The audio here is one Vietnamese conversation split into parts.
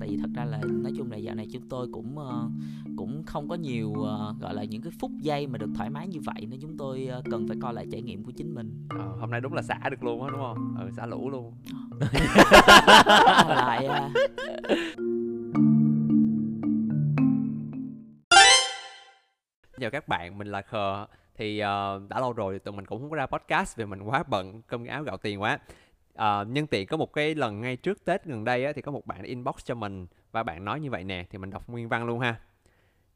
tại vì thật ra là nói chung là dạo này chúng tôi cũng uh, cũng không có nhiều uh, gọi là những cái phút giây mà được thoải mái như vậy nên chúng tôi uh, cần phải coi lại trải nghiệm của chính mình. Ờ, hôm nay đúng là xả được luôn á đúng không? Ừ, xả lũ luôn. Lại chào các bạn mình là khờ thì uh, đã lâu rồi tụi mình cũng không có ra podcast vì mình quá bận cơm áo gạo tiền quá. Ờ, uh, nhân tiện có một cái lần ngay trước tết gần đây á, thì có một bạn inbox cho mình và bạn nói như vậy nè thì mình đọc nguyên văn luôn ha.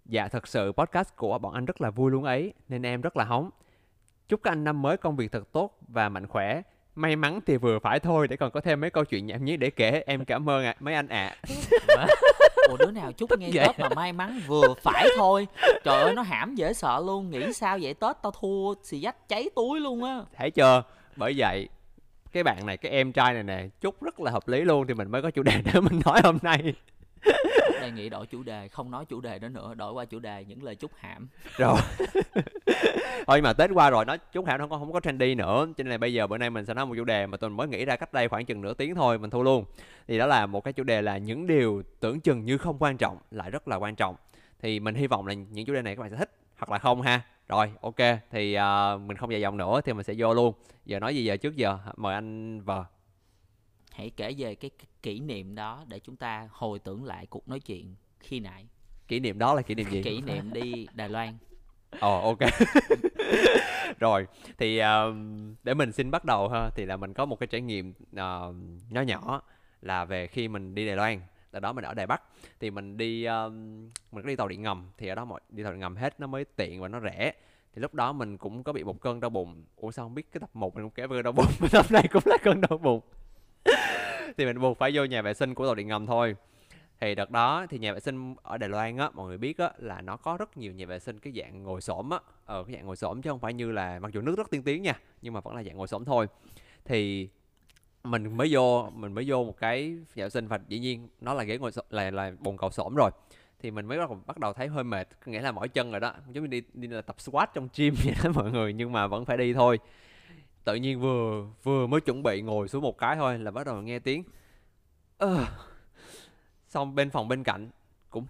Dạ thật sự podcast của bọn anh rất là vui luôn ấy nên em rất là hóng. Chúc các anh năm mới công việc thật tốt và mạnh khỏe may mắn thì vừa phải thôi để còn có thêm mấy câu chuyện nhảm nhí để kể. Em cảm ơn ạ mấy anh ạ. Ủa đứa nào chúc nghe vậy? tết mà may mắn vừa phải thôi. Trời ơi nó hãm dễ sợ luôn. Nghĩ sao vậy? Tết tao thua xì dách cháy túi luôn á. Thấy chưa? Bởi vậy cái bạn này cái em trai này nè chúc rất là hợp lý luôn thì mình mới có chủ đề để mình nói hôm nay. Đề nghị đổi chủ đề không nói chủ đề đó nữa đổi qua chủ đề những lời chúc hãm. Rồi thôi nhưng mà tết qua rồi nó chúc hảo nó không có không có trendy nữa. Cho nên là bây giờ bữa nay mình sẽ nói một chủ đề mà tôi mới nghĩ ra cách đây khoảng chừng nửa tiếng thôi mình thu luôn. Thì đó là một cái chủ đề là những điều tưởng chừng như không quan trọng lại rất là quan trọng. Thì mình hy vọng là những chủ đề này các bạn sẽ thích hoặc là không ha. Rồi ok thì uh, mình không dài dòng nữa thì mình sẽ vô luôn. Giờ nói gì giờ trước giờ? Mời anh vờ. Hãy kể về cái kỷ niệm đó để chúng ta hồi tưởng lại cuộc nói chuyện khi nãy. Kỷ niệm đó là kỷ niệm gì? Kỷ niệm đi Đài Loan Ồ ok. Rồi thì uh, để mình xin bắt đầu ha thì là mình có một cái trải nghiệm uh, nhỏ nhỏ là về khi mình đi Đài Loan. Tại đó mình ở Đài Bắc thì mình đi uh, mình có đi tàu điện ngầm thì ở đó mọi đi tàu điện ngầm hết nó mới tiện và nó rẻ. Thì lúc đó mình cũng có bị một cơn đau bụng. Ủa sao không biết cái tập 1 mình cũng kể về đau bụng, tập này cũng là cơn đau bụng. thì mình buộc phải vô nhà vệ sinh của tàu điện ngầm thôi thì đợt đó thì nhà vệ sinh ở Đài Loan á mọi người biết á là nó có rất nhiều nhà vệ sinh cái dạng ngồi xổm á. Ở cái dạng ngồi xổm chứ không phải như là mặc dù nước rất tiên tiến nha nhưng mà vẫn là dạng ngồi xổm thôi. Thì mình mới vô mình mới vô một cái nhà vệ sinh và dĩ nhiên nó là ghế ngồi xổm, là là bồn cầu xổm rồi. Thì mình mới bắt đầu, bắt đầu thấy hơi mệt có nghĩa là mỏi chân rồi đó. Giống như đi đi là tập squat trong gym vậy đó mọi người nhưng mà vẫn phải đi thôi. Tự nhiên vừa vừa mới chuẩn bị ngồi xuống một cái thôi là bắt đầu nghe tiếng uh, xong bên phòng bên cạnh cũng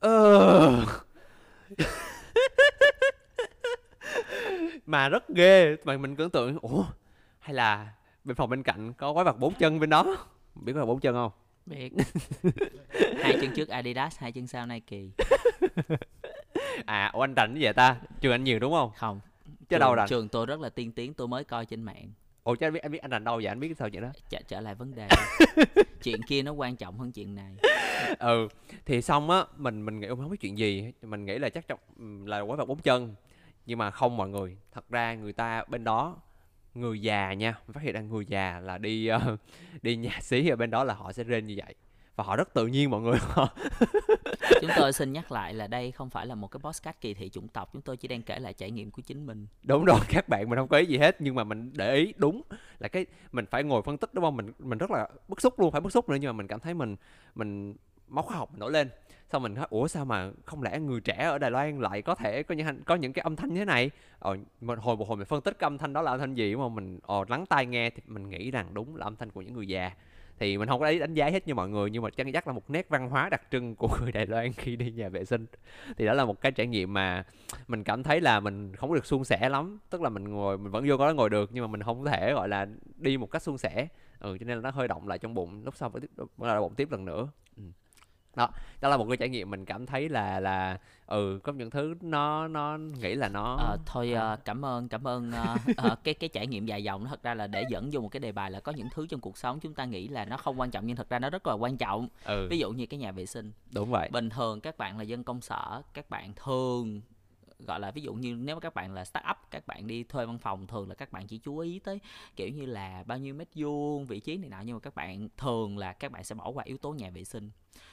ơ mà rất ghê mà mình tưởng tượng ủa hay là bên phòng bên cạnh có quái vật bốn chân bên đó? Biết có là bốn chân không? Biết. Hai chân trước Adidas hai chân sau Nike. À ủa anh như vậy ta? Trường anh nhiều đúng không? Không. Chứ trường, đâu rành trường tôi rất là tiên tiến tôi mới coi trên mạng ủa chứ anh biết anh biết anh rành đâu vậy? Anh biết sao chuyện đó. Trở, trở lại vấn đề. Chuyện kia nó quan trọng hơn chuyện này. Ừ thì xong á mình mình nghĩ "Ủa, không biết chuyện gì. Mình nghĩ là chắc chắn là quái vật bốn chân. Nhưng mà không mọi người. Thật ra người ta bên đó người già nha mình phát hiện ra người già là đi ờ, đi nhà xí ở bên đó là họ sẽ rên như vậy. Và họ rất tự nhiên mọi người chúng tôi xin nhắc lại là đây không phải là một cái podcast kỳ thị chủng tộc chúng tôi chỉ đang kể lại trải nghiệm của chính mình. Đúng rồi các bạn mình không có ý gì hết nhưng mà mình để ý đúng là cái mình phải ngồi phân tích đúng không? Mình mình rất là bức xúc luôn phải bức xúc nữa nhưng mà mình cảm thấy mình mình máu khoa học nổi lên. Xong mình nói ủa sao mà không lẽ người trẻ ở Đài Loan lại có thể có những có những cái âm thanh như thế này? Ờ, mình hồi một hồi mình phân tích cái âm thanh đó là âm thanh gì đúng không? Mình ờ, lắng tai nghe thì mình nghĩ rằng đúng là âm thanh của những người già thì mình không có đánh giá hết như mọi người, nhưng mà chắc chắc là một nét văn hóa đặc trưng của người Đài Loan khi đi nhà vệ sinh. Thì đó là một cái trải nghiệm mà mình cảm thấy là mình không được suôn sẻ lắm. Tức là mình ngồi, mình vẫn vô đó ngồi được, nhưng mà mình không thể, gọi là, đi một cách suôn sẻ. Ừ cho nên là nó hơi động lại trong bụng, lúc sau phải tiếp vẫn là bụng tiếp lần nữa đó đó là một cái trải nghiệm mình cảm thấy là là ừ có những thứ nó nó nghĩ là nó Ờ, thôi ờ, cảm ơn cảm ơn ờ, ờ, cái cái trải nghiệm dài dòng nó thật ra là để dẫn vô một cái đề bài là có những thứ trong cuộc sống chúng ta nghĩ là nó không quan trọng nhưng thật ra nó rất là quan trọng. Ừ. Ví dụ như cái nhà vệ sinh. Đúng vậy. Bình thường các bạn là dân công sở các bạn thường gọi là ví dụ như nếu mà các bạn là start up các bạn đi thuê văn phòng thường là các bạn chỉ chú ý tới kiểu như là bao nhiêu mét vuông vị trí này nọ nhưng mà các bạn thường là các bạn sẽ bỏ qua yếu tố nhà vệ sinh.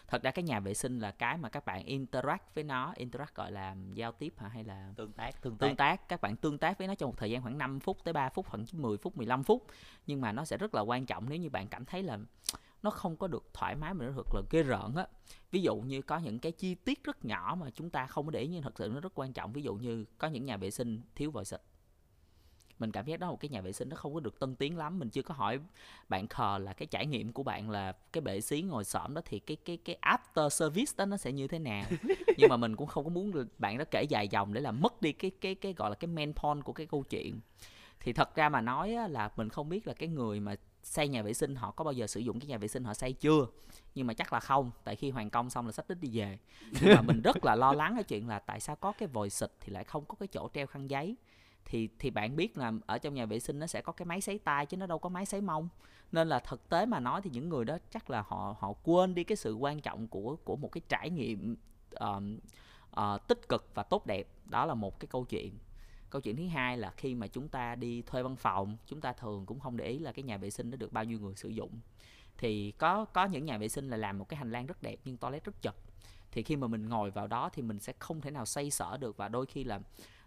Thật ra cái nhà vệ sinh là cái mà các bạn interact với nó interact gọi là giao tiếp hả? Hay là tương tác tương tác tương tác. các bạn tương tác với nó trong một thời gian khoảng 5 phút tới 3 phút khoảng 10 phút 15 phút. Nhưng mà nó sẽ rất là quan trọng nếu như bạn cảm thấy là nó không có được thoải mái mà nó thật là ghê rợn á. Ví dụ như có những cái chi tiết rất nhỏ mà chúng ta không có để ý nhưng thật sự nó rất quan trọng. Ví dụ như có những nhà vệ sinh thiếu vòi xịt. Mình cảm giác đó một cái nhà vệ sinh nó không có được tân tiến lắm. Mình chưa có hỏi bạn khờ là cái trải nghiệm của bạn là cái bệ xí ngồi xổm đó thì cái cái cái after service đó nó sẽ như thế nào? Nhưng mà mình cũng không có muốn bạn đó kể dài dòng để làm mất đi cái cái cái gọi là cái main point của cái câu chuyện. Thì thật ra mà nói á, là mình không biết là cái người mà xây nhà vệ sinh họ có bao giờ sử dụng cái nhà vệ sinh họ xây chưa? Nhưng mà chắc là không tại khi hoàn công xong là sắp đích đi về. Nhưng mà mình rất là lo lắng cái chuyện là tại sao có cái vòi xịt thì lại không có cái chỗ treo khăn giấy. Thì thì bạn biết là ở trong nhà vệ sinh nó sẽ có cái máy sấy tay chứ nó đâu có máy sấy mông. Nên là thực tế mà nói thì những người đó chắc là họ họ quên đi cái sự quan trọng của của một cái trải nghiệm uh, uh, tích cực và tốt đẹp. Đó là một cái câu chuyện câu chuyện thứ hai là khi mà chúng ta đi thuê văn phòng, chúng ta thường cũng không để ý là cái nhà vệ sinh nó được bao nhiêu người sử dụng. Thì có có những nhà vệ sinh là làm một cái hành lang rất đẹp nhưng toilet rất chật. Thì khi mà mình ngồi vào đó thì mình sẽ không thể nào xây sở được và đôi khi là,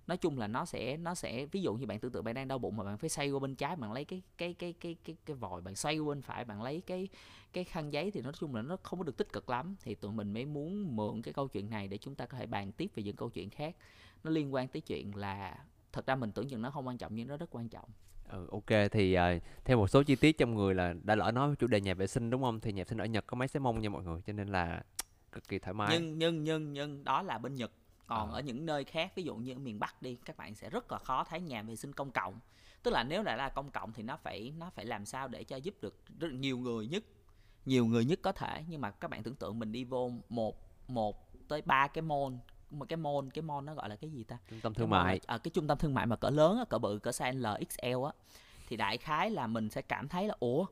nói chung là nó sẽ nó sẽ, ví dụ như bạn tưởng tượng bạn đang đau bụng mà bạn phải xoay qua bên trái, bạn lấy cái cái cái cái cái cái vòi, bạn xoay qua bên phải, bạn lấy cái cái khăn giấy thì nói chung là nó không có được tích cực lắm. Thì tụi mình mới muốn mượn cái câu chuyện này để chúng ta có thể bàn tiếp về những câu chuyện khác. Nó liên quan tới chuyện là thật ra mình tưởng chừng nó không quan trọng nhưng nó rất quan trọng. Ừ, ok thì uh, theo một số chi tiết trong người là đã lỡ nói chủ đề nhà vệ sinh đúng không? Thì nhà vệ sinh ở Nhật có máy xấy mông nha mọi người cho nên là cực kỳ thoải mái. Nhưng nhưng nhưng nhưng đó là bên Nhật. Còn Ờ. ở những nơi khác ví dụ như ở miền Bắc đi các bạn sẽ rất là khó thấy nhà vệ sinh công cộng. Tức là nếu lại là công cộng thì nó phải nó phải làm sao để cho giúp được rất nhiều người nhất nhiều người nhất có thể. Nhưng mà các bạn tưởng tượng mình đi vô một một tới ba cái mall mà cái mall cái mall nó gọi là cái gì ta? Trung tâm cái thương mall mại. mà- à, cái trung tâm thương mại mà cỡ lớn á, cỡ bự cỡ size L XL á. Thì đại khái là mình sẽ cảm thấy là ủa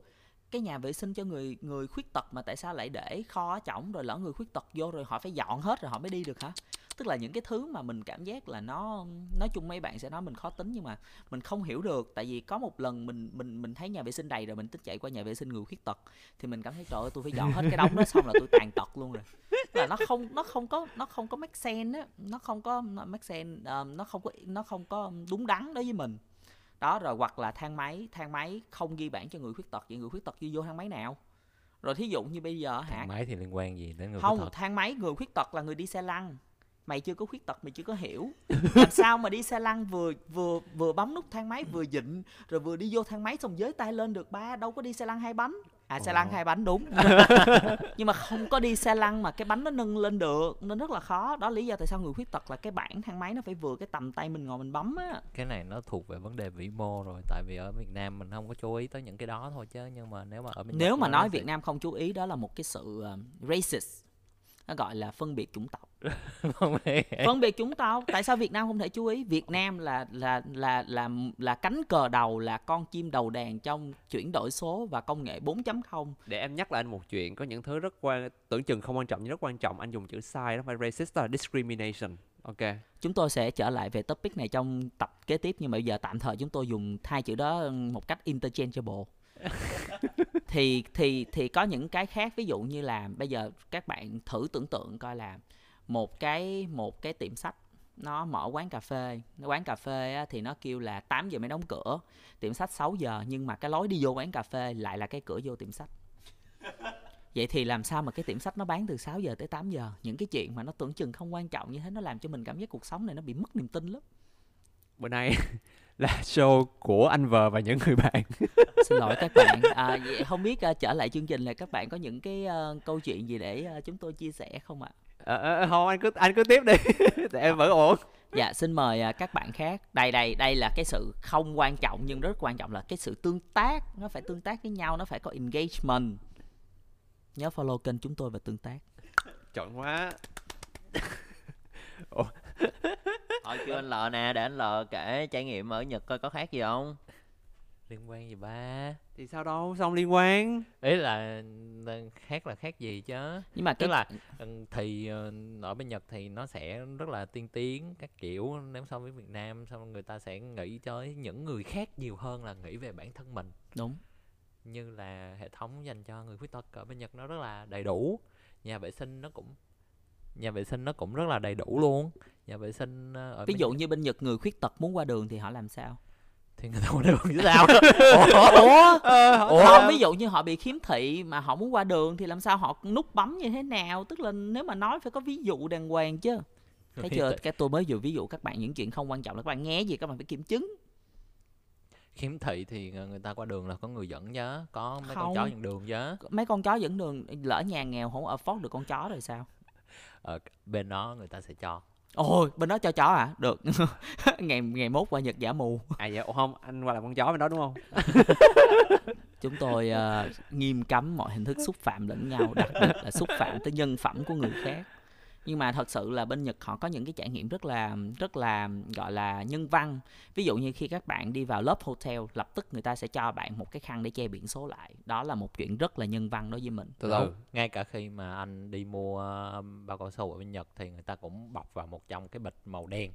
cái nhà vệ sinh cho người người khuyết tật mà tại sao lại để kho ở trỏng rồi lỡ người khuyết tật vô rồi họ phải dọn hết rồi họ mới đi được hả? Tức là những cái thứ mà mình cảm giác là nó nói chung mấy bạn sẽ nói mình khó tính nhưng mà mình không hiểu được. Tại vì có một lần mình mình mình thấy nhà vệ sinh đầy rồi mình tính chạy qua nhà vệ sinh người khuyết tật thì mình cảm thấy trời ơi tôi phải dọn hết cái đống đó xong là tôi tàn tật luôn rồi là nó không nó không có nó không có make sense á. Nó không có make sense ờ, nó không có nó không có đúng đắn đối với mình. Đó rồi hoặc là thang máy thang máy không ghi bản cho người khuyết tật vậy người khuyết tật đi vô thang máy nào? Rồi thí dụ như bây giờ hả? Thang máy thì liên quan gì đến người khuyết không tật? thang máy người khuyết tật là người đi xe lăn. Mày chưa có khuyết tật mày chưa có hiểu. Làm sao mà đi xe lăn vừa vừa vừa bấm nút thang máy vừa dịnh rồi vừa đi vô thang máy xong giới tay lên được ba đâu có đi xe lăn hai bánh à xe lăn hai bánh đúng. Nhưng mà không có đi xe lăn mà cái bánh nó nâng lên được nên rất là khó. Đó lý do tại sao người khuyết tật là cái bảng thang máy nó phải vừa cái tầm tay mình ngồi mình bấm á. Cái này nó thuộc về vấn đề vĩ mô rồi tại vì ở Việt Nam mình không có chú ý tới những cái đó thôi chứ nhưng mà nếu mà ở nếu mà nó nói Việt Nam không chú ý đó là một cái sự um, racist. Nó gọi là phân biệt chủng tộc không hề. phân biệt chúng tao. Tại sao Việt Nam không thể chú ý? Việt Nam là là là là là cánh cờ đầu là con chim đầu đàn trong chuyển đổi số và công nghệ 4.0 để em nhắc lại anh một chuyện có những thứ rất quan tưởng chừng không quan trọng nhưng rất quan trọng. Anh dùng chữ sai đó phải racist là discrimination. Ok. Chúng tôi sẽ trở lại về topic này trong tập kế tiếp nhưng mà bây giờ tạm thời chúng tôi dùng hai chữ đó một cách interchangeable. Thì thì thì có những cái khác. Ví dụ như là bây giờ các bạn thử tưởng tượng coi là một cái một cái tiệm sách nó mở quán cà phê. Quán cà phê á, thì nó kêu là 8 giờ mới đóng cửa. Tiệm sách 6 giờ nhưng mà cái lối đi vô quán cà phê lại là cái cửa vô tiệm sách. Vậy thì làm sao mà cái tiệm sách nó bán từ 6 giờ tới 8 giờ? Những cái chuyện mà nó tưởng chừng không quan trọng như thế nó làm cho mình cảm giác cuộc sống này nó bị mất niềm tin lắm. Bữa nay là show của anh vờ và những người bạn. Xin lỗi các bạn. À, không biết à, trở lại chương trình là các bạn có những cái à, câu chuyện gì để à, chúng tôi chia sẻ không ạ Ờ, ờ, không anh cứ anh cứ tiếp đi. Để em vẫn ổn. Dạ xin mời à, các bạn khác. Đây đây đây là cái sự không quan trọng nhưng rất quan trọng là cái sự tương tác. Nó phải tương tác với nhau nó phải có engagement. Nhớ follow kênh chúng tôi và tương tác. Chọn quá. Thôi kêu anh Lờ nè, để anh Lờ kể trải nghiệm ở Nhật coi có khác gì không? Liên quan gì ba? Thì sao đâu xong liên quan. Ý là khác là khác gì chứ? Nhưng mà tức cái là ừ, thì ờ, ở bên Nhật thì nó sẽ rất là tiên tiến các kiểu. Nếu so với Việt Nam xong người ta sẽ nghĩ tới những người khác nhiều hơn là nghĩ về bản thân mình? Đúng. Như là hệ thống dành cho người khuyết tật ở bên Nhật nó rất là đầy đủ. Nhà vệ sinh nó cũng nhà vệ sinh nó cũng rất là đầy đủ luôn. Nhà vệ sinh ờ, ở ví bên dụ Nhật như bên Nhật người khuyết tật muốn qua đường thì họ làm sao thì người ta qua đường chứ sao. Ủa? Ủa? không ví dụ như họ bị khiếm thị mà họ muốn qua đường thì làm sao họ nút bấm như thế nào? Tức là nếu mà nói phải có ví dụ đàng hoàng chứ. Thấy chưa? cái tôi mới vừa ví dụ các bạn những chuyện không quan trọng là các bạn nghe gì các bạn phải kiểm chứng. Khiếm thị thì ờ, người ta qua đường là có người dẫn chứ có mấy con chó Không. dẫn đường chứ mấy con chó dẫn đường lỡ nhà nghèo không afford được con chó rồi sao? Ờ, bên đó người ta sẽ cho ôi bên đó cho chó à? Được. Ngày ngày mốt qua nhật giả mù. À dạ không anh qua làm con chó bên đó đúng không? Chúng tôi ờ, nghiêm cấm mọi hình thức xúc phạm lẫn nhau đặc biệt là xúc phạm tới nhân phẩm của người khác nhưng mà thật sự là bên Nhật họ có những cái trải nghiệm rất là rất là gọi là nhân văn. Ví dụ như khi các bạn đi vào lớp hotel lập tức người ta sẽ cho bạn một cái khăn để che biển số lại. Đó là một chuyện rất là nhân văn đối với mình. Từ Ừ, ngay cả khi mà anh đi mua um, bao cao su ở bên Nhật thì người ta cũng bọc vào một trong cái bịch màu đen.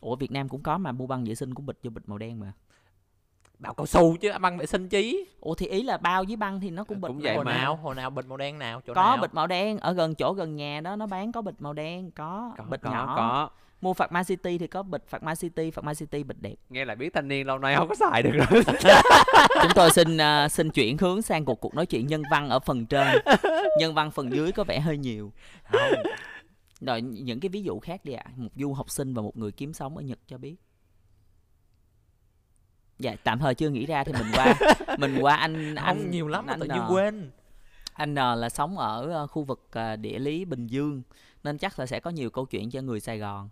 Ủa Việt Nam cũng có mà mua băng vệ sinh cũng bịch vô bịch màu đen mà bao cao su chứ băng vệ sinh chí. Ủa thì ý là bao với băng thì nó cũng bịch Cũng vậy hồi mà. nào hồi nào bịch màu đen nào chỗ có nào? bịch màu đen ở gần chỗ gần nhà đó nó bán có bịch màu đen có, có bịch có nhỏ. có. Mua Phạt Ma City thì có bịch Phạt Ma City Phạt Ma City bịch đẹp. Nghe lại biết thanh niên lâu nay không có xài được rồi. Chúng tôi xin à, xin chuyển hướng sang cuộc cuộc nói chuyện nhân văn ở phần trên. Nhân văn phần dưới có vẻ hơi nhiều. Không. Rồi những cái ví dụ khác đi ạ. Một du học sinh và một người kiếm sống ở nhật cho biết dạ tạm thời chưa nghĩ ra thì mình qua mình qua anh không anh nhiều lắm anh tự nhiên N. quên. anh N là sống ở ờ, khu vực ờ, địa lý bình dương nên chắc là sẽ có nhiều câu chuyện cho người sài gòn.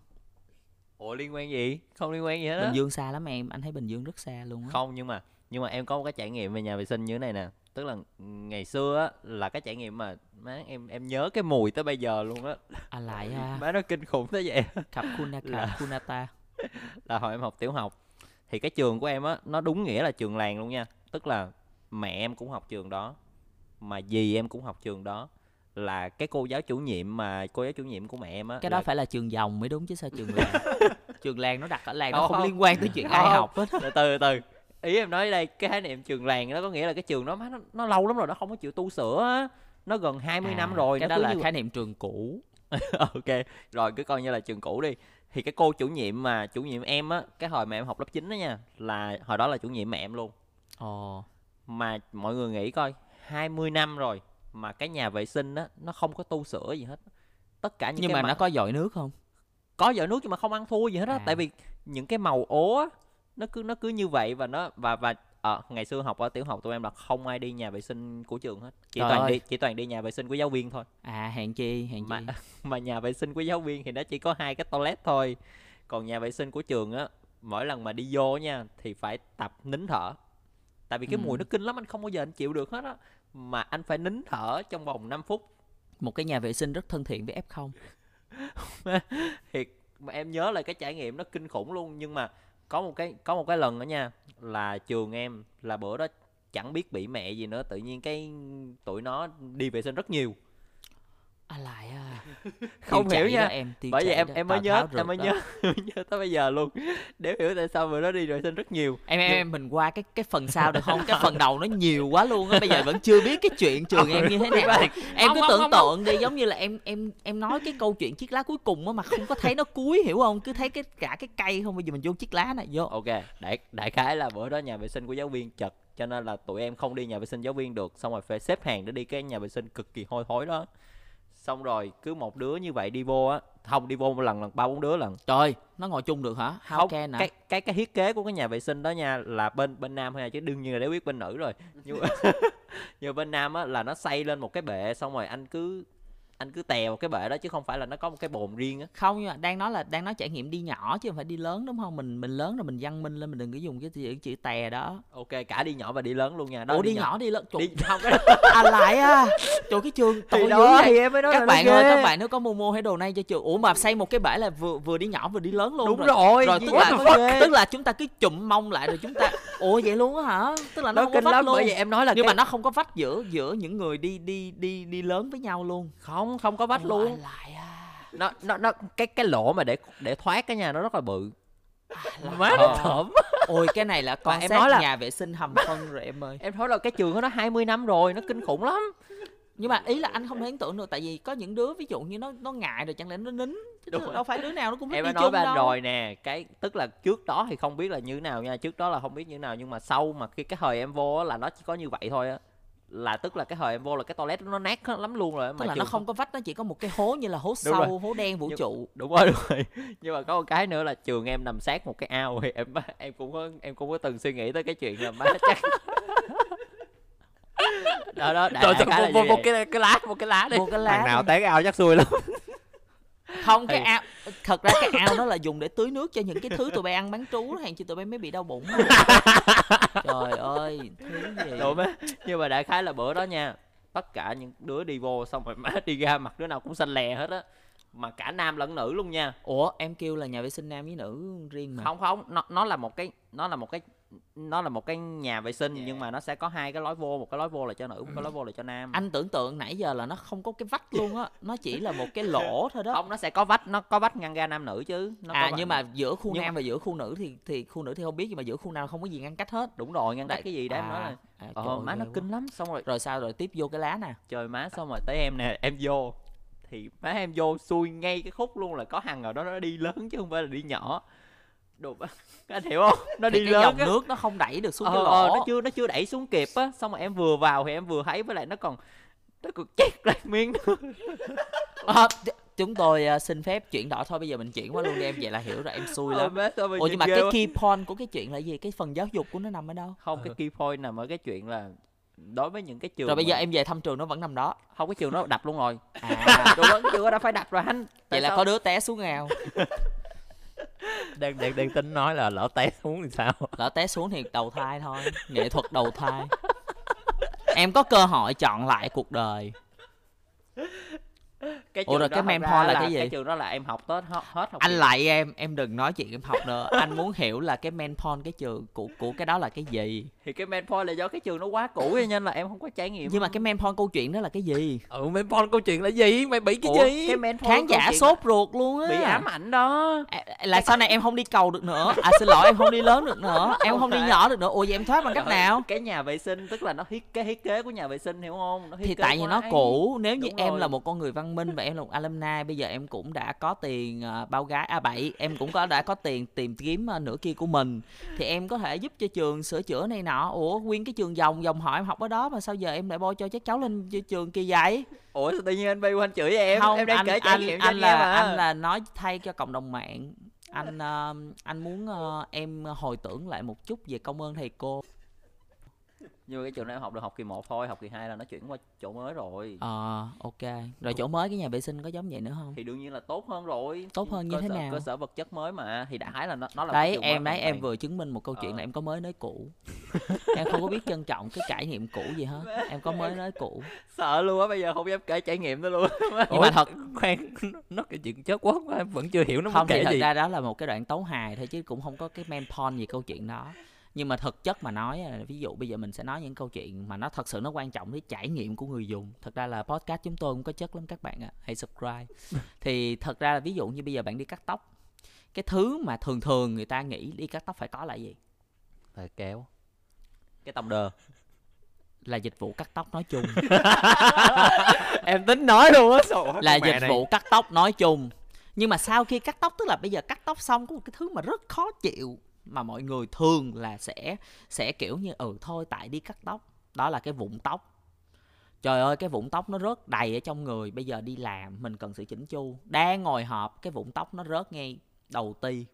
Ủa liên quan gì? Không liên quan gì hết bình dương xa lắm em anh thấy bình dương rất xa luôn á. Không nhưng mà nhưng mà em có một cái trải nghiệm về nhà vệ sinh như thế này nè. Tức là ngày xưa á là cái trải nghiệm mà má em em nhớ cái mùi tới bây giờ luôn á. À lại à, má nó kinh khủng tới vậy. Cặp kunaka Là- kunata. là hồi em học tiểu học thì cái trường của em á nó đúng nghĩa là trường làng luôn nha. Tức là mẹ em cũng học trường đó mà dì em cũng học trường đó. Là cái cô giáo chủ nhiệm mà cô giáo chủ nhiệm của mẹ em á cái đó là- phải là trường dòng mới đúng chứ sao trường làng? Trường làng nó đặt ở làng nó Không, không, không. liên quan tới chuyện Không, ai không. học hết. Từ từ từ. Ý em nói đây cái khái niệm trường làng đó có nghĩa là cái trường đó nó, nó lâu lắm rồi nó không có chịu tu sửa á. Nó gần 20 năm À, rồi cái nó đó là như- khái niệm trường cũ. Ok rồi cứ coi như là trường cũ đi thì cái cô chủ nhiệm mà chủ nhiệm em á cái hồi mà em học lớp 9 đó nha là hồi đó là chủ nhiệm mẹ em luôn. Ồ. Mà mọi người nghĩ coi 20 năm rồi mà cái nhà vệ sinh á nó không có tu sửa gì hết. Tất cả những nhưng cái mà mặt- nó có dội nước không? Có vợ nước nhưng mà không ăn thua gì hết á. À. tại vì những cái màu ố á nó cứ nó cứ như vậy và nó và và ờ, ngày xưa học ở tiểu học tụi em là không ai đi nhà vệ sinh của trường hết. Chỉ Trời toàn ơi. đi chỉ toàn đi nhà vệ sinh của giáo viên thôi. À hèn chi mà chi. mà nhà vệ sinh của giáo viên thì nó chỉ có hai cái toilet thôi. Còn nhà vệ sinh của trường á mỗi lần mà đi vô nha thì phải tập nín thở. Tại vì cái mùi Ừ. nó kinh lắm anh không bao giờ anh chịu được hết á. Mà anh phải nín thở trong vòng 5 phút. Một cái nhà vệ sinh rất thân thiện với f 0 thiệt mà em nhớ lại cái trải nghiệm nó kinh khủng luôn. Nhưng mà có một cái, có một cái lần đó nha, là trường em, là bữa đó chẳng biết bị mẹ gì nữa, tự nhiên cái tụi nó đi vệ sinh rất nhiều à lại à. Không hiểu nha. em bởi vậy em đó, em mới Tào nhớ em mới nhớ nhớ tới bây giờ luôn. Để hiểu tại sao bữa đó đi vệ sinh rất nhiều. Em em em mình qua cái cái phần sau được không? Cái phần đầu nó nhiều quá luôn á. Bây giờ vẫn chưa biết cái chuyện trường em như thế nào. em cứ tưởng tượng đi giống như là em em em nói cái câu chuyện chiếc lá cuối cùng á mà không có thấy nó cuối hiểu không? Cứ thấy cái cả cái cây không bây giờ mình vô chiếc lá này vô. Ok đại đại khái là bữa đó nhà vệ sinh của giáo viên chật cho nên là tụi em không đi nhà vệ sinh giáo viên được. Xong rồi phải xếp hàng để đi cái nhà vệ sinh cực kỳ hôi thối đó xong rồi cứ một đứa như vậy đi vô á không đi vô một lần lần ba bốn đứa lần. Trời nó ngồi chung được hả? How không can hả? cái cái cái thiết kế của cái nhà vệ sinh đó nha là bên bên nam thôi nha chứ đương nhiên là để biết bên nữ rồi. Nhưng mà nhưng mà bên nam á là nó xây lên một cái bệ xong rồi anh cứ anh cứ tè vào cái bệ đó chứ không phải là nó có một cái bồn riêng á. Không nhưng mà đang nói là đang nói trải nghiệm đi nhỏ chứ không phải đi lớn đúng không? Mình mình lớn rồi mình văn minh lên mình đừng có dùng cái chữ, chữ tè đó. Ok cả đi nhỏ và đi lớn luôn nha. Đó ủa đi nhỏ. đi lớn. Đi trời không cái à lại à trời cái trường tội đó thì em mới nói các bạn ơi ghê. các bạn nếu có mua mua hãy đồ này cho trường. Ủa mà xây một cái bể là vừa vừa đi nhỏ vừa đi lớn luôn đúng rồi. rồi. Gì tức là tức là chúng ta cứ chụm mông lại rồi chúng ta ủa vậy luôn á hả? Tức là nó, nó không có kinh vách lắm luôn. bởi vậy em nói là nhưng cái... mà nó không có vách giữa giữa những người đi đi đi đi lớn với nhau luôn. Không không có vách Ủa, luôn. à, lại à nó nó nó cái cái lỗ mà để để thoát cái nhà nó rất là bự. Má nó thởm. Ôi cái này là con em em nói là- nhà vệ sinh hầm phân rồi em ơi. Em nói là cái trường của nó 20 năm rồi nó kinh khủng lắm nhưng mà ý là anh không thể ấn tượng được tại vì có những đứa ví dụ như nó nó ngại rồi chẳng lẽ nó nín? Chứ Đúng đâu phải đứa nào nó cũng thích em đi nói chung với anh đâu. rồi nè cái tức là trước đó thì không biết là như nào nha trước đó là không biết như nào nhưng mà sau mà khi cái thời em vô á, là nó chỉ có như vậy thôi á. Là tức là cái hồi em vô là cái toilet nó nát lắm luôn rồi tức mà là nó trường không có vách nó chỉ có một cái hố như là hố Đúng rồi. sâu hố đen vũ Nhưng- trụ. đúng rồi đúng rồi. Nhưng mà có một cái nữa là trường em nằm sát một cái ao thì em em cũng có em cũng có từng suy nghĩ tới cái chuyện là má chắc đó đó đại, Trời đại là một, một, cái cái lá một cái lá đi. Một cái thằng lá nào té cái ao chắc xui lắm. Không cái Thì- ao thật ra cái ao đó là dùng để tưới nước cho những cái thứ tụi bay ăn bán trú đó, hàng chi tụi bay mới bị đau bụng trời ơi thứ gì? Đúng á. Nhưng mà đại khái là bữa đó nha tất cả những đứa đi vô xong rồi má đi ra mặt đứa nào cũng xanh lè hết á. Mà cả nam lẫn nữ luôn nha. Ủa em kêu là nhà vệ sinh nam với nữ riêng mà. Không không nó nó là một cái nó là một cái nó là một cái nhà vệ sinh nhưng mà nó sẽ có hai cái lối vô một cái lối vô là cho nữ một cái lối vô là cho nam. Anh tưởng tượng nãy giờ là nó không có cái vách luôn á nó chỉ là một cái lỗ thôi đó. Không nó sẽ có vách nó có vách ngăn ra nam nữ chứ nó có à nhưng mà giữa khu nhưng nam và giữa khu nữ thì thì khu nữ thì không biết nhưng mà giữa khu nam không có gì ngăn cách hết. Đúng rồi ngăn cách cái gì đó em nói là à, ờ má nó ghê kinh quá. lắm. Xong rồi rồi sao rồi? Tiếp vô cái lá nè. Trời má xong rồi tới em nè em vô. Thì má em vô xui ngay cái khúc luôn là có hàng ở đó nó đi lớn chứ không phải là đi nhỏ đồ anh hiểu không? Nó thì đi cái lớn dòng á. nước nó không đẩy được xuống ờ, cái ờ, lỗ. nó chưa nó chưa đẩy xuống kịp á. Xong rồi em vừa vào thì em vừa thấy với lại nó còn nó còn chét lại miếng. Ờ, ch- chúng tôi ờ, xin phép chuyển đổi. Thôi bây giờ mình chuyển qua luôn đi. Em vậy là hiểu rồi em xui Ờ, lắm. sao mà ủa nhìn nhưng mà cái key point của cái chuyện là gì? Cái phần giáo dục của nó nằm ở đâu? Không cái key point nằm ở cái chuyện là đối với những cái trường rồi bây giờ mà- em về thăm trường nó vẫn nằm đó. Không cái trường nó đập luôn rồi. À. Đúng rồi cái trường đó đã phải đập rồi anh. Vậy Tại là sao- có đứa té xuống ao đang đang đang tính nói là lỡ té xuống thì sao? Lỡ té xuống thì đầu thai thôi, nghệ thuật đầu thai. Em có cơ hội chọn lại cuộc đời cái Ủa trường rồi đó cái ra point là cái gì? cái trường đó là em học tới hết, hết học anh kỳ. lại em em đừng nói chuyện em học nữa. Anh muốn hiểu là cái point cái trường của của cái đó là cái gì? Thì cái point là do cái trường nó quá cũ cho nên là em không có trải nghiệm. Nhưng mà cái point câu chuyện đó là cái gì? Ừ con câu chuyện là gì? Mày bị cái Ủa, gì? cái point khán giả sốt ruột luôn á. bị ám ảnh đó. À, là sau này em không đi cầu được nữa. À xin lỗi em không đi lớn được nữa. Em Không không đi nhỏ được nữa. Ủa vậy em thoát bằng cách nào? cái nhà vệ sinh tức là nó thiết cái thiết kế của nhà vệ sinh hiểu không? Nó thiết thì kế tại vì nó cũ. Nếu như em là một con người văn minh và em là một alumni bây giờ em cũng đã có tiền à, bao gái. A bảy em cũng có đã có tiền tìm kiếm à, nửa kia của mình. Thì em có thể giúp cho trường sửa chữa này nọ. Ủa nguyên cái trường dòng dòng họ em học ở đó mà sao giờ em lại bôi cho các cháu lên trường kỳ vậy? Ủa sao tự nhiên anh bay anh chửi em? Không em đang anh kể trải nghiệm anh anh là mà. anh là nói thay cho cộng đồng mạng. Anh à, anh muốn à, em hồi tưởng lại một chút về công ơn thầy cô nhưng mà cái trường này em học được học kỳ 1 thôi học kỳ 2 là nó chuyển qua chỗ mới rồi. Ờ ok. Rồi chỗ mới cái nhà vệ sinh có giống vậy nữa không? Thì đương nhiên là tốt hơn rồi. Tốt hơn như cơ thế sở, nào? cơ sở vật chất mới mà. Thì đại khái là nó, nó là đấy em đấy em vừa chứng minh một câu chuyện Ờ. là em có mới nới cũ. Em không có biết trân trọng cái trải nghiệm cũ gì hết. Em có mới nới cũ. Sợ luôn á bây giờ không dám kể trải nghiệm nữa luôn. Nhưng mà thật khoan nó cái chuyện chết quá em vẫn chưa hiểu nó không muốn thì kể thật gì. ra đó là một cái đoạn tấu hài thôi chứ cũng không có cái main point gì câu chuyện đó nhưng mà thực chất mà nói ví dụ bây giờ mình sẽ nói những câu chuyện mà nó thật sự nó quan trọng tới trải nghiệm của người dùng. Thật ra là podcast chúng tôi cũng có chất lắm các bạn ạ. Hãy subscribe. Thì thật ra là ví dụ như bây giờ bạn đi cắt tóc cái thứ mà thường thường người ta nghĩ đi cắt tóc phải có là gì? Thời kéo. Cái tông đờ. Là dịch vụ cắt tóc nói chung. Em tính nói luôn á. Là dịch vụ cắt tóc nói chung. Nhưng mà sau khi cắt tóc tức là bây giờ cắt tóc xong có một cái thứ mà rất khó chịu mà mọi người thường là sẽ sẽ kiểu như ừ thôi tại đi cắt tóc. Đó là cái vụn tóc. Trời ơi, cái vụn tóc nó rớt đầy ở trong người. Bây giờ đi làm, mình cần sự chỉnh chu. Đang ngồi họp, cái vụn tóc nó rớt ngay đầu ti.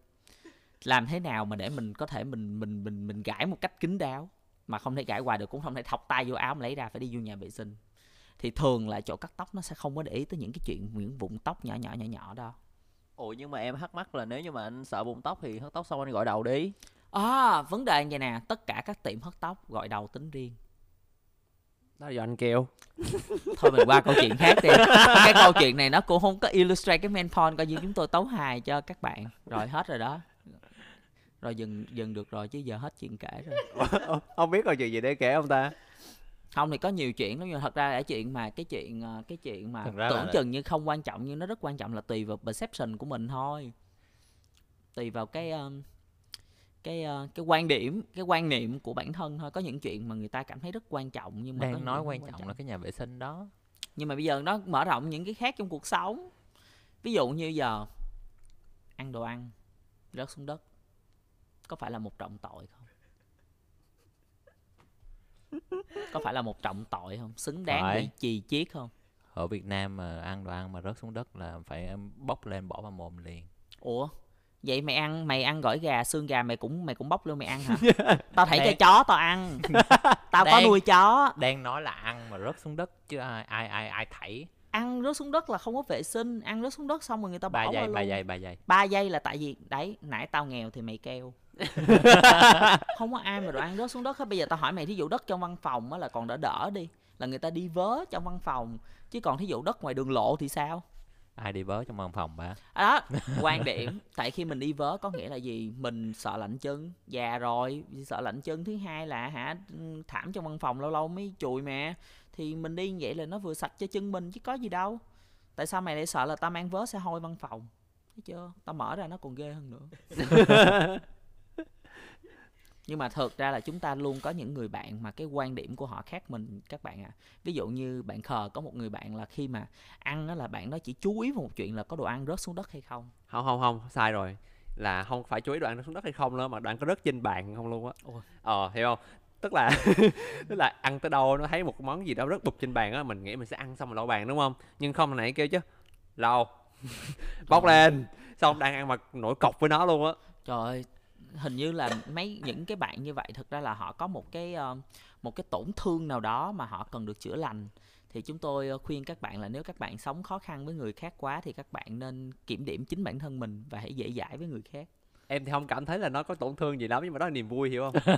Làm thế nào mà để mình có thể mình mình mình mình gãi một cách kín đáo? Mà không thể gãi hoài được, cũng không thể thọc tay vô áo mà lấy ra, phải đi vô nhà vệ sinh. Thì thường là chỗ cắt tóc nó sẽ không có để ý tới những cái chuyện, những vụn tóc nhỏ nhỏ nhỏ nhỏ đó ủa nhưng mà em thắc mắc là nếu như mà anh sợ bụng tóc thì hớt tóc xong anh gọi đầu đi. À vấn đề như nè tất cả các tiệm hớt tóc gọi đầu tính riêng. Đó là do anh kêu. Thôi mình qua câu chuyện khác đi. Cái câu chuyện này nó cũng không có illustrate cái main point coi như chúng tôi tấu hài cho các bạn. Rồi hết rồi đó. Rồi dừng dừng được rồi chứ giờ hết chuyện kể rồi. Không biết câu chuyện gì để kể ông ta không thì có nhiều chuyện lắm nhưng thật ra là chuyện mà cái chuyện ờ, cái chuyện mà tưởng là- chừng như không quan trọng nhưng nó rất quan trọng là tùy vào perception của mình thôi. Tùy vào cái um, cái ờ, cái quan điểm cái quan niệm của bản thân thôi. Có những chuyện mà người ta cảm thấy rất quan trọng nhưng mà đang nói không quan trọng là cái nhà vệ sinh đó. Nhưng mà bây giờ nó mở rộng những cái khác trong cuộc sống. Ví dụ như giờ ăn đồ ăn rớt xuống đất có phải là một trọng tội không có phải là một trọng tội không? Xứng đáng Phải. bị chì chiết không? Ở Việt Nam mà ăn đồ ăn mà rớt xuống đất là phải bóc lên bỏ vào mồm liền. Ủa? Vậy mày ăn mày ăn gỏi gà xương gà mày cũng mày cũng bóc luôn mày ăn hả? Tao cho Đang- chó tao ăn. Tao có Đang- nuôi chó. đang nói là ăn mà rớt xuống đất chứ ai ai ai ai thảy. Ăn rớt xuống đất là không có vệ sinh ăn rớt xuống đất xong rồi người ta ba bỏ giây qua ba giây ba giây. Ba giây là tại vì đấy nãy tao nghèo thì mày keo không có ai mà đồ ăn rớt xuống đất hết. Bây giờ tao hỏi mày thí dụ đất trong văn phòng á là còn đỡ đỡ đi là người ta đi vớ trong văn phòng chứ còn thí dụ đất ngoài đường lộ thì sao? Ai đi vớ trong văn phòng ba à đó quan điểm. Tại khi mình đi vớ có nghĩa là gì? Mình sợ lạnh chân. Già rồi sợ lạnh chân. Thứ hai là hả thảm trong văn phòng lâu lâu mới chùi mà thì mình đi như vậy là nó vừa sạch cho chân mình chứ có gì đâu. Tại sao mày lại sợ là tao mang vớ sẽ hôi văn phòng? Thấy chưa? Tao mở ra nó còn ghê hơn nữa nhưng mà thực ra là chúng ta luôn có những người bạn mà cái quan điểm của họ khác mình các bạn ạ. Ví dụ như bạn khờ có một người bạn là khi mà ăn đó là bạn đó chỉ chú ý vào một chuyện là có đồ ăn rớt xuống đất hay không? Không không không sai rồi. Là không phải chú ý đoạn nó xuống đất hay không nữa mà đoạn có rớt trên bàn không luôn á. Ờ hiểu không? Tức là tức là ăn tới đâu nó thấy một món gì đó rớt bụp trên bàn á mình nghĩ mình sẽ ăn xong rồi lau bàn đúng không? Nhưng không nãy kêu chứ lau bóc lên. Xong đang ăn mà nổi cọc với nó luôn á. Trời ơi hình như là mấy những cái bạn như vậy thực ra là họ có một cái ờ, một cái tổn thương nào đó mà họ cần được chữa lành. Thì chúng tôi ờ, khuyên các bạn là nếu các bạn sống khó khăn với người khác quá thì các bạn nên kiểm điểm chính bản thân mình và hãy dễ dãi với người khác. Em thì không cảm thấy là nó có tổn thương gì lắm nhưng mà đó là niềm vui hiểu không?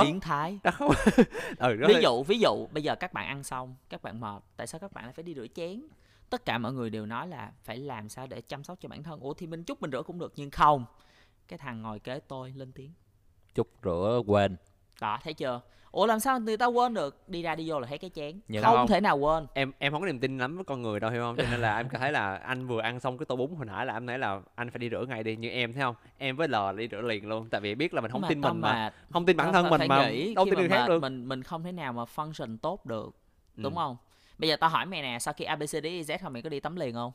Biến thái. Không? Ừ ví dụ ví dụ bây giờ các bạn ăn xong các bạn mệt tại sao các bạn lại phải đi rửa chén? Tất cả mọi người đều nói là phải làm sao để chăm sóc cho bản thân. Ủa thì mình chút mình rửa cũng được nhưng không cái thằng ngồi kế tôi lên tiếng. Chút rửa quên. Đó thấy chưa? Ủa làm sao người ta quên được? Đi ra đi vô là thấy cái chén. Nhưng không, không. thể nào quên. Em em không có niềm tin lắm với con người đâu hiểu không? Cho nên là em thấy là anh vừa ăn xong cái tô bún hồi nãy là em thấy là anh phải đi rửa ngay đi như em thấy không? Em với L là đi rửa liền luôn tại vì biết là mình không Nhưng tin mình mà. mệt, không tin bản thân mình mà. nghĩ đâu khi tin mà người khác được. mình mình không thể nào mà function tốt được Ừ. đúng không? Bây giờ tao hỏi mày nè sau khi abcd z không mày có đi tắm liền không?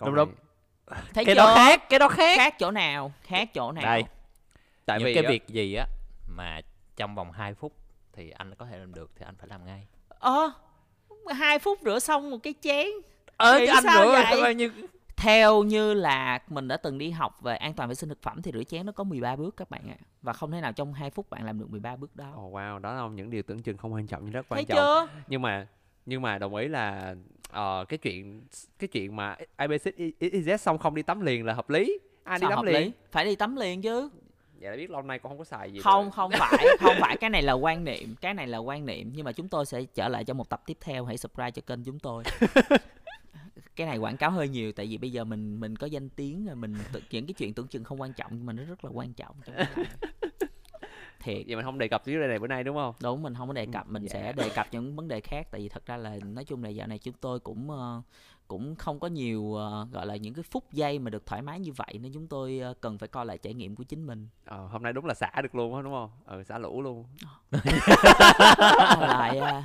Đúng, này- đúng. Thấy cái chưa? đó khác cái đó khác. Khác chỗ nào? Khác chỗ nào? Đây. Tại những vì cái á, việc gì á mà trong vòng 2 phút thì anh có thể làm được thì anh phải làm ngay. Ơ hai phút rửa xong một cái chén. Ơ Nghĩ anh sao rửa vậy? bao nhiêu theo như là mình đã từng đi học về an toàn vệ sinh thực phẩm thì rửa chén nó có 13 bước các bạn ạ. Và không thể nào trong 2 phút bạn làm được 13 bước đó. Oh, wow đó là những điều tưởng chừng không quan trọng nhưng rất thấy quan trọng. chưa? Nhưng mà nhưng mà đồng ý là ờ, cái chuyện cái chuyện mà ABC IZ xong không đi tắm liền là hợp lý. Ai đi Sao tắm hợp liền. lý. Phải đi tắm liền chứ. Vậy là biết lâu nay con không có xài gì không rồi. không phải không phải. Cái này là quan niệm cái này là quan niệm. Nhưng mà chúng tôi sẽ trở lại cho một tập tiếp theo. Hãy subscribe cho kênh chúng tôi. Cái này quảng cáo hơi nhiều tại vì bây giờ mình mình có danh tiếng rồi mình những cái chuyện tưởng chừng không quan trọng nhưng mà nó rất là quan trọng trong. thiệt. Vậy mình không đề cập chủ đề này bữa nay đúng không? Đúng mình không có đề cập mình Dạ. sẽ đề cập những vấn đề khác. Tại vì thật ra là nói chung là dạo này chúng tôi cũng ờ, cũng không có nhiều ờ, gọi là những cái phút giây mà được thoải mái như vậy nên chúng tôi ờ, cần phải coi lại trải nghiệm của chính mình. Ờ, hôm nay đúng là xả được luôn á đúng không? Ừ xả lũ luôn. Lại à.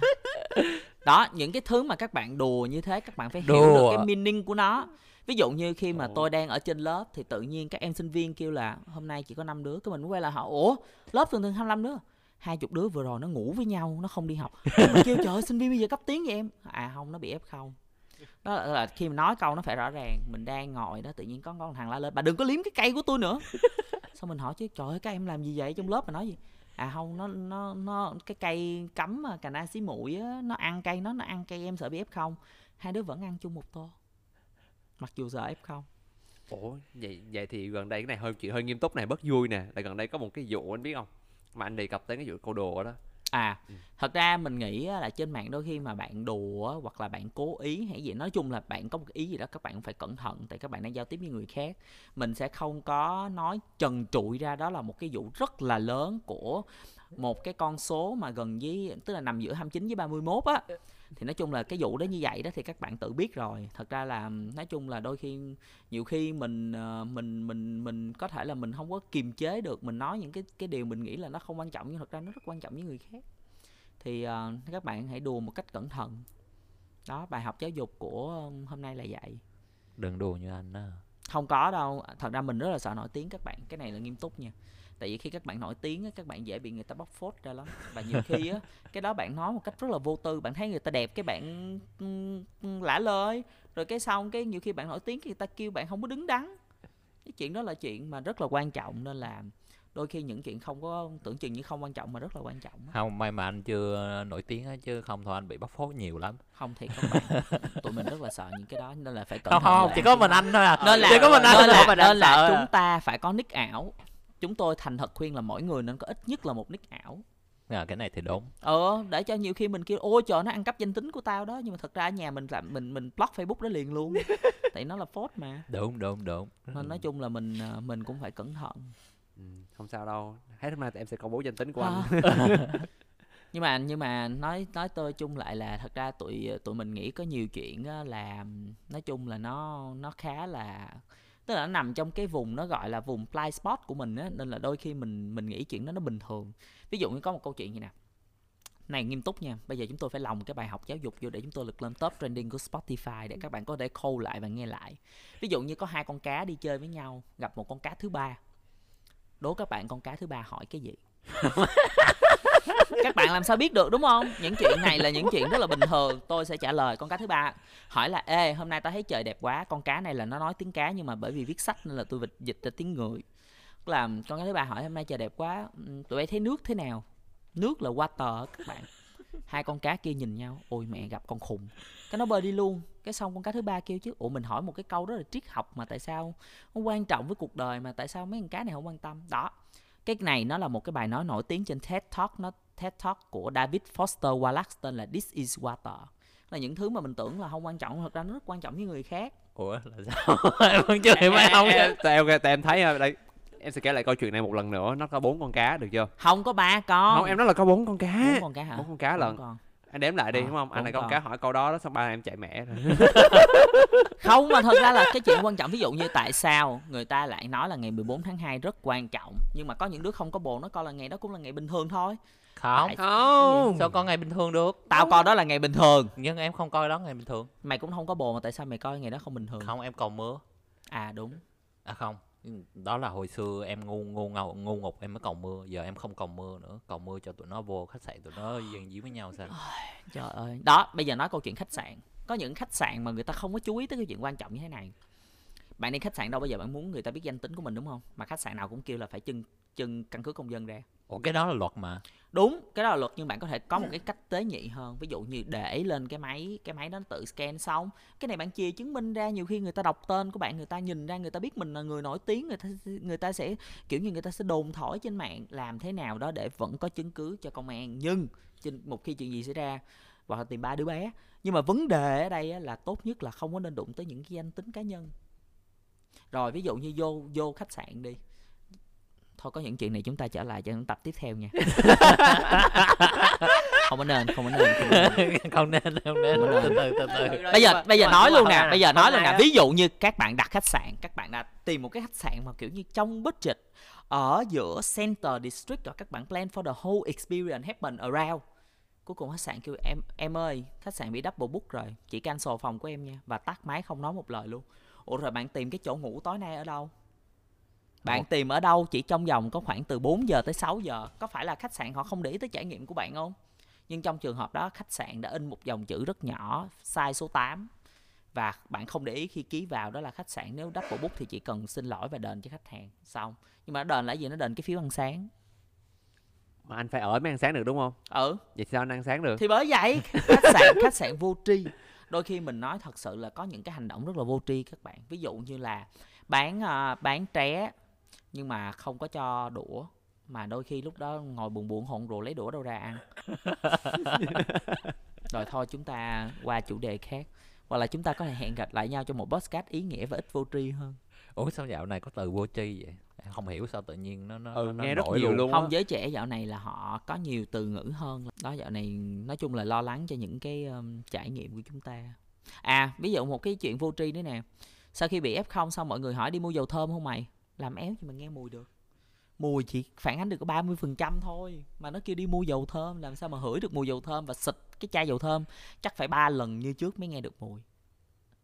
đó những cái thứ mà các bạn đùa như thế các bạn phải hiểu được cái meaning của nó ví dụ như khi mà tôi đang ở trên lớp thì tự nhiên các em sinh viên kêu là hôm nay chỉ có 5 đứa cái mình mới quay lại hỏi ủa lớp thường thường 25 đứa. Hai chục đứa vừa rồi nó ngủ với nhau nó không đi học. Mình kêu trời ơi, sinh viên bây giờ cấp tiếng vậy em? À không nó bị f không. Đó là, là khi mà nói câu nó phải rõ ràng mình đang ngồi đó tự nhiên có con thằng la lên bà đừng có liếm cái cây của tôi nữa. Xong mình hỏi chứ trời ơi các em làm gì vậy? Trong lớp mà nói gì à không nó nó nó cái cây cấm mà cà na xí muội á nó ăn cây nó nó ăn cây em sợ bị f không? Hai đứa vẫn ăn chung một tô mặc dù sợ f không. Ủa vậy vậy thì gần đây cái này hơi chuyện hơi nghiêm túc này bất vui nè. Là gần đây có một cái vụ anh biết không? Mà anh đề cập tới cái vụ câu đồ đó. À Ừ. thật ra mình nghĩ là trên mạng đôi khi mà bạn đùa hoặc là bạn cố ý hay gì nói chung là bạn có một cái ý gì đó các bạn cũng phải cẩn thận tại các bạn đang giao tiếp với người khác. Mình sẽ không có nói trần trụi ra đó là một cái vụ rất là lớn của một cái con số mà gần với tức là nằm giữa 29 với 31 á thì nói chung là cái vụ đó như vậy đó thì các bạn tự biết rồi. Thật ra là nói chung là đôi khi nhiều khi mình ờ, mình mình mình có thể là mình không có kiềm chế được mình nói những cái cái điều mình nghĩ là nó không quan trọng nhưng thật ra nó rất quan trọng với người khác. Thì ờ, các bạn hãy đùa một cách cẩn thận. Đó bài học giáo dục của hôm nay là vậy. Đừng đùa như anh đó. Không có đâu. Thật ra mình rất là sợ nổi tiếng các bạn. Cái này là nghiêm túc nha tại vì khi các bạn nổi tiếng á, các bạn dễ bị người ta bóc phốt ra lắm. Và nhiều khi á cái đó bạn nói một cách rất là vô tư bạn thấy người ta đẹp cái bạn lả lời rồi cái xong cái nhiều khi bạn nổi tiếng người ta kêu bạn không có đứng đắn. Cái chuyện đó là chuyện mà rất là quan trọng nên là đôi khi những chuyện không có tưởng chừng như không quan trọng mà rất là quan trọng không may mà anh chưa nổi tiếng á chứ không thôi anh bị bóc phốt nhiều lắm. Không thì các bạn. Tụi mình rất là sợ những cái đó nên là phải cẩn không thận không là chỉ có mình anh thôi à. Nên là chỉ có mình anh nên là, nên là sợ. à. chúng ta phải có nick ảo chúng tôi thành thật khuyên là mỗi người nên có ít nhất là một nick ảo. À, cái này thì đúng. Ờ để cho nhiều khi mình kêu ôi trời nó ăn cắp danh tính của tao đó. Nhưng mà thật ra ở nhà mình làm mình mình block facebook đó liền luôn. Tại nó là phốt mà. Đúng đúng đúng. Nên nói chung là mình ờ, mình cũng phải cẩn thận. Ừ, không sao đâu. Hết hôm nay thì em sẽ công bố danh tính của anh. À. nhưng mà nhưng mà nói nói tôi chung lại là thật ra tụi tụi mình nghĩ có nhiều chuyện là nói chung là nó nó khá là tức là nó nằm trong cái vùng nó gọi là vùng blind spot của mình á, nên là đôi khi mình mình nghĩ chuyện đó nó bình thường. Ví dụ như có một câu chuyện như nè. Này, nghiêm túc nha, bây giờ chúng tôi phải lòng cái bài học giáo dục vô để chúng tôi lực lên top trending của Spotify để các bạn có thể khâu lại và nghe lại. Ví dụ như có hai con cá đi chơi với nhau, gặp một con cá thứ ba. Đố các bạn con cá thứ ba hỏi cái gì? các bạn làm sao biết được, đúng không? Những chuyện này là những chuyện rất là bình thường. Tôi sẽ trả lời con cá thứ ba. Hỏi là, ê, hôm nay tao thấy trời đẹp quá, con cá này là nó nói tiếng cá nhưng mà bởi vì viết sách nên là tôi dịch dịch ra tiếng người. Là con cá thứ ba hỏi, hôm nay trời đẹp quá ừ, tụi bay thấy nước thế nào? Nước là water các bạn. Hai con cá kia nhìn nhau, ôi, mẹ, gặp con khùng. Cái nó bơi đi luôn. Cái xong con cá thứ ba kêu chứ, ủa, mình hỏi một cái câu rất là triết học mà tại sao nó quan trọng với cuộc đời mà tại sao mấy con cá này không quan tâm? Đó cái này nó là một cái bài nói nổi tiếng trên TED Talk nó TED Talk của David Foster Wallace tên là This is Water. Là những thứ mà mình tưởng là không quan trọng thật ra nó rất quan trọng với người khác. Ủa là sao? Em vẫn chưa hiểu phải không tại em, tại em thấy à, đây em sẽ kể lại câu chuyện này một lần nữa. Nó có bốn con cá được chưa? Không có ba con. Không em nói là có bốn con cá. Bốn con cá hả? Bốn con cá lận. Anh đếm lại đi Ờ, đúng không? Anh này con con. cá hỏi câu đó đó xong ba em chạy mẹ rồi không mà thật ra là cái chuyện quan trọng ví dụ như tại sao người ta lại nói là ngày 14 tháng 2 rất quan trọng nhưng mà có những đứa không có bồ nó coi là ngày đó cũng là ngày bình thường thôi. Không. Tại- không. Sao con ngày bình thường được? Tao coi đó là ngày bình thường. Nhưng em không coi đó ngày bình thường. Mày cũng không có bồ mà tại sao mày coi ngày đó không bình thường? Không em cầu mưa à đúng. À không đó là hồi xưa em ngu ngu ngầu ngu ngục em mới cầu mưa. Giờ em không cầu mưa nữa. Cầu mưa cho tụi nó vô khách sạn tụi nó dần díu với nhau sao? trời ơi. Đó bây giờ nói câu chuyện khách sạn. Có những khách sạn mà người ta không có chú ý tới cái chuyện quan trọng như thế này bạn đi khách sạn đâu? Bây giờ bạn muốn người ta biết danh tính của mình đúng không? Mà khách sạn nào cũng kêu là phải trưng trưng căn cước công dân ra. Ủa cái đó là luật mà. Đúng cái đó là luật nhưng bạn có thể có một cái cách tế nhị hơn. Ví dụ như để lên cái máy cái máy đó nó tự scan xong. Cái này bạn chìa chứng minh ra nhiều khi người ta đọc tên của bạn người ta nhìn ra người ta biết mình là người nổi tiếng người ta người ta sẽ kiểu như người ta sẽ đồn thổi trên mạng làm thế nào đó để vẫn có chứng cứ cho công an. Nhưng trên một khi chuyện gì xảy ra hoặc là tìm ba đứa bé. Nhưng mà vấn đề ở đây á, là tốt nhất là không có nên đụng tới những cái danh tính cá nhân rồi ví dụ như vô vô khách sạn đi. Thôi có những chuyện này chúng ta trở lại cho những tập tiếp theo nha. Không có nên không có nên, không nên. không nên không nên. Từ từ từ từ. Bây giờ bây giờ nói luôn nè bây giờ nói luôn nè. ví dụ như các bạn đặt khách sạn các bạn đã tìm một cái khách sạn mà kiểu như trong budget ở giữa center district và các bạn plan for the whole experience happen around. Cuối cùng khách sạn kêu em em ơi khách sạn bị double book rồi. Chỉ cancel phòng của em nha. Và tắt máy không nói một lời luôn ủa rồi bạn tìm cái chỗ ngủ tối nay ở đâu? Bạn Ủa? tìm ở đâu chỉ trong vòng có khoảng từ 4 giờ tới 6 giờ. Có phải là khách sạn họ không để ý tới trải nghiệm của bạn không? Nhưng trong trường hợp đó khách sạn đã in một dòng chữ rất nhỏ size số 8 và bạn không để ý khi ký vào đó là khách sạn. Nếu double book thì chỉ cần xin lỗi và đền cho khách hàng. Xong. Nhưng mà đền là gì? Nó đền cái phiếu ăn sáng. Mà anh phải ở mới ăn sáng được đúng không? Ừ. Vậy sao anh ăn sáng được? Thì bởi vậy khách sạn khách sạn vô tri đôi khi mình nói thật sự là có những cái hành động rất là vô tri các bạn. Ví dụ như là bán à, bán tré nhưng mà không có cho đũa mà đôi khi lúc đó ngồi buồn buồn hồn rồi lấy đũa đâu ra ăn. Rồi thôi chúng ta qua chủ đề khác. Hoặc là chúng ta có thể hẹn gặp lại nhau trong một podcast ý nghĩa và ít vô tri hơn ủa sao dạo này có từ vô tri vậy? Em không hiểu sao tự nhiên nó nó ừ nó nghe rất nổi nhiều luôn á. không giới trẻ dạo này là họ có nhiều từ ngữ hơn. Đó dạo này nói chung là lo lắng cho những cái um, trải nghiệm của chúng ta. À ví dụ một cái chuyện vô tri nữa nè. Sau khi bị f xong mọi người hỏi đi mua dầu thơm không mày? Làm éo gì mà nghe mùi được. Mùi chỉ phản ánh được có 30% phần trăm thôi. Mà nó kêu đi mua dầu thơm làm sao mà hửi được mùi dầu thơm và xịt cái chai dầu thơm? Chắc phải ba lần như trước mới nghe được mùi.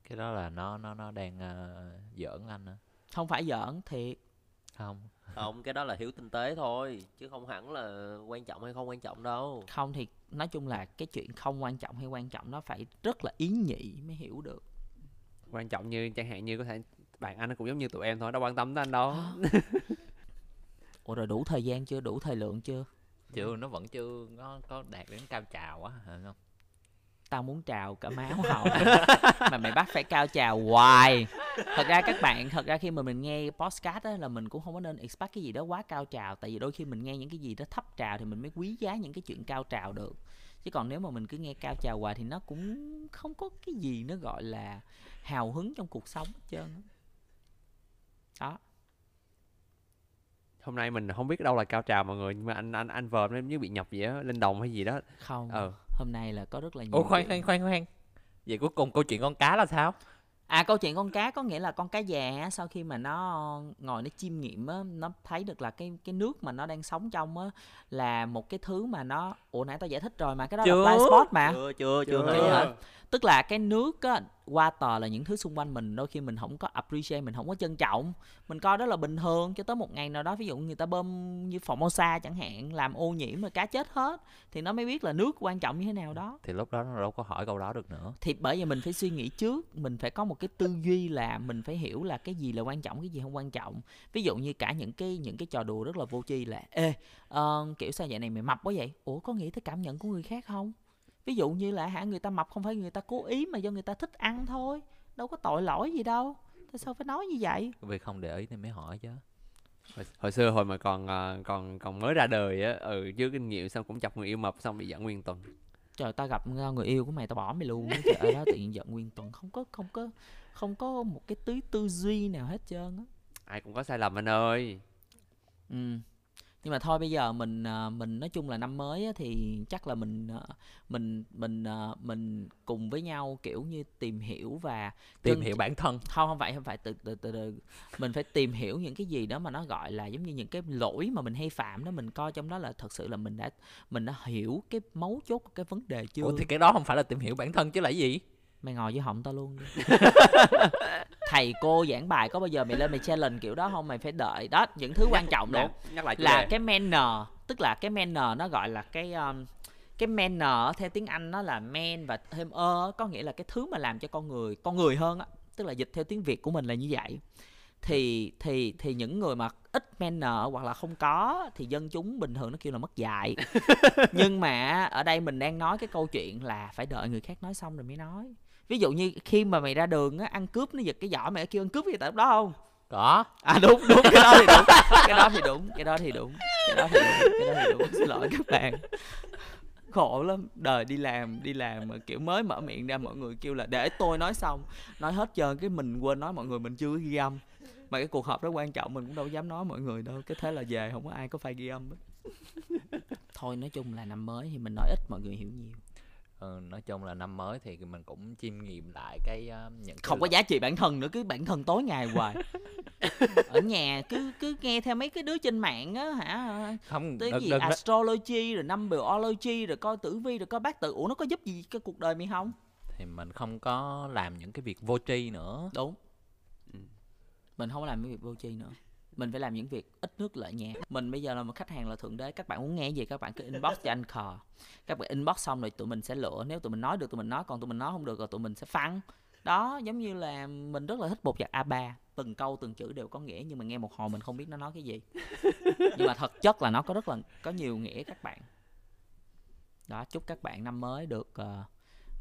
Cái đó là nó nó nó đang ờ, giỡn anh á không phải giỡn thiệt. Không. Không cái đó là hiểu tinh tế thôi chứ không hẳn là quan trọng hay không quan trọng đâu. Không thì nói chung là cái chuyện không quan trọng hay quan trọng nó phải rất là ý nhị mới hiểu được. Quan trọng như chẳng hạn như có thể bạn anh cũng giống như tụi em thôi đâu quan tâm tới anh đâu. Ủa rồi đủ thời gian chưa? Đủ thời lượng chưa? Chưa nó vẫn chưa có có đạt đến cao trào á hả không? Tao muốn trào cả máu hậu mà mày bắt phải cao trào hoài thật ra các bạn thật ra khi mà mình nghe podcast á là mình cũng không có nên expect cái gì đó quá cao trào. Tại vì đôi khi mình nghe những cái gì đó thấp trào thì mình mới quý giá những cái chuyện cao trào được. Chứ còn nếu mà mình cứ nghe cao trào hoài thì nó cũng không có cái gì nó gọi là hào hứng trong cuộc sống hết trơn đó. Hôm nay mình không biết đâu là cao trào mọi người nhưng mà anh anh anh vợm em như bị nhập gì á lên đồng hay gì đó. Không ờ. hôm nay là có rất là nhiều ủa khoan khoan khoan khoan. Vậy cuối cùng câu chuyện con cá là sao À câu chuyện con cá có nghĩa là con cá già á, sau khi mà nó ngồi nó chiêm nghiệm á, nó thấy được là cái cái nước mà nó đang sống trong á là một cái thứ mà nó ủa nãy tao giải thích rồi mà cái đó Chưa. là blind spot mà. chưa chưa chưa Chưa. Hả? Tức là cái nước á, water là những thứ xung quanh mình đôi khi mình không có appreciate, mình không có trân trọng. Mình coi đó là bình thường cho tới một ngày nào đó ví dụ người ta bơm như Formosa chẳng hạn làm ô nhiễm rồi cá chết hết thì nó mới biết là nước quan trọng như thế nào đó. thì lúc đó nó đâu có hỏi câu đó được nữa thì bởi vì mình phải suy nghĩ trước mình phải có một cái tư duy là mình phải hiểu là cái gì là quan trọng cái gì không quan trọng ví dụ như cả những cái những cái trò đùa rất là vô tri là ê ờ, kiểu sao vậy này mày mập quá vậy ủa có nghĩ tới cảm nhận của người khác không ví dụ như là hả người ta mập không phải người ta cố ý mà do người ta thích ăn thôi đâu có tội lỗi gì đâu. Tại sao phải nói như vậy? Vì không để ý nên mới hỏi chứ. Hồi, hồi xưa hồi mà còn à, còn còn mới ra đời á ừ chưa kinh nghiệm xong cũng chọc người yêu mập xong bị giận nguyên tuần. Trời tao gặp người yêu của mày tao bỏ mày luôn trời đó tự nhiên giận nguyên tuần. Không có không có không có một cái tí tư duy nào hết trơn á. Ai cũng có sai lầm anh ơi. Ừ. Nhưng mà thôi bây giờ mình à, mình nói chung là năm mới á, thì chắc là mình à, mình mình à, mình cùng với nhau kiểu như tìm hiểu và tìm hiểu bản thân. Không không phải không phải từ từ từ từ. Mình phải tìm hiểu những cái gì đó mà nó gọi là giống như những cái lỗi mà mình hay phạm đó mình coi trong đó là thật sự là mình đã mình đã hiểu cái mấu chốt của cái vấn đề chưa? ủa thì cái đó không phải là tìm hiểu bản thân chứ là gì mày ngồi với họng tao luôn đi. Thầy cô giảng bài có bao giờ mày lên mày challenge kiểu đó không? Mày phải đợi. Đó những thứ quan trọng Đúng, nhắc lại là đề. cái manner tức là cái manner nó gọi là cái um, cái manner theo tiếng Anh nó là man và thêm ơ có nghĩa là cái thứ mà làm cho con người con người hơn á. Tức là dịch theo tiếng Việt của mình là như vậy. Thì thì thì những người mà ít manner hoặc là không có thì dân chúng bình thường nó kêu là mất dạy. Nhưng mà ở đây mình đang nói cái câu chuyện là phải đợi người khác nói xong rồi mới nói ví dụ như khi mà mày ra đường á ăn cướp nó giật cái giỏ mày kêu ăn cướp gì tại lúc đó không? Có. À đúng đúng cái đó thì đúng cái đó thì đúng cái đó thì đúng cái đó thì đúng cái đó thì đúng. Xin lỗi các bạn. Khổ lắm. Đời đi làm đi làm mà kiểu mới mở miệng ra mọi người kêu là để tôi nói xong. Nói hết trơn cái mình quên nói mọi người mình chưa ghi âm. Mà cái cuộc họp đó quan trọng mình cũng đâu dám nói mọi người đâu cái thế là về không có ai có phải ghi âm thôi nói chung là năm mới thì mình nói ít mọi người hiểu nhiều ừ, nói chung là năm mới thì mình cũng chiêm nghiệm lại cái uh, những cái không có giá trị bản thân nữa cứ bản thân tối ngày hoài. Ở nhà cứ cứ nghe theo mấy cái đứa trên mạng á hả? Không đừng, gì? đừng, astrology rồi numberology rồi coi tử vi rồi coi bát tự. Ủa nó có giúp gì cái cuộc đời mày không? Thì mình không có làm những cái việc vô tri nữa. Đúng. Mình không có làm những việc vô tri nữa mình phải làm những việc ít nước lợi nhẹ. Mình bây giờ là một khách hàng là thượng đế các bạn muốn nghe gì các bạn cứ inbox cho anh khờ. Các bạn inbox xong rồi tụi mình sẽ lựa nếu tụi mình nói được tụi mình nói còn tụi mình nói không được rồi tụi mình sẽ phăng. Đó giống như là mình rất là thích bột giặt a 3 từng câu từng chữ đều có nghĩa nhưng mà nghe một hồi mình không biết nó nói cái gì. Nhưng mà thật chất là nó có rất là có nhiều nghĩa các bạn. Đó chúc các bạn năm mới được ờ,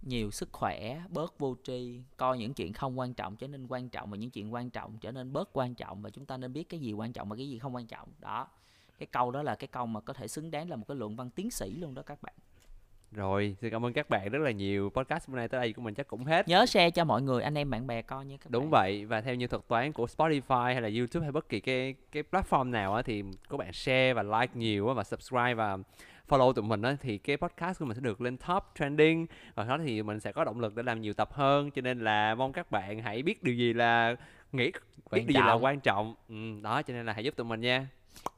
nhiều sức khỏe bớt vô tri coi những chuyện không quan trọng trở nên quan trọng và những chuyện quan trọng trở nên bớt quan trọng và chúng ta nên biết cái gì quan trọng và cái gì không quan trọng. Đó cái câu đó là cái câu mà có thể xứng đáng là một cái luận văn tiến sĩ luôn đó các bạn. Rồi xin cảm ơn các bạn rất là nhiều. Podcast bữa nay tới đây của mình chắc cũng hết. Nhớ share cho mọi người anh em bạn bè coi nha các đúng bạn. vậy và theo như thuật toán của Spotify hay là YouTube hay bất kỳ cái cái platform nào á thì các bạn share và like nhiều á và subscribe và follow tụi mình á thì cái podcast của mình sẽ được lên top trending và đó thì mình sẽ có động lực để làm nhiều tập hơn. Cho nên là mong các bạn hãy biết điều gì là nghĩ biết Quan điều gì là quan trọng. Ừ, đó cho nên là hãy giúp tụi mình nha.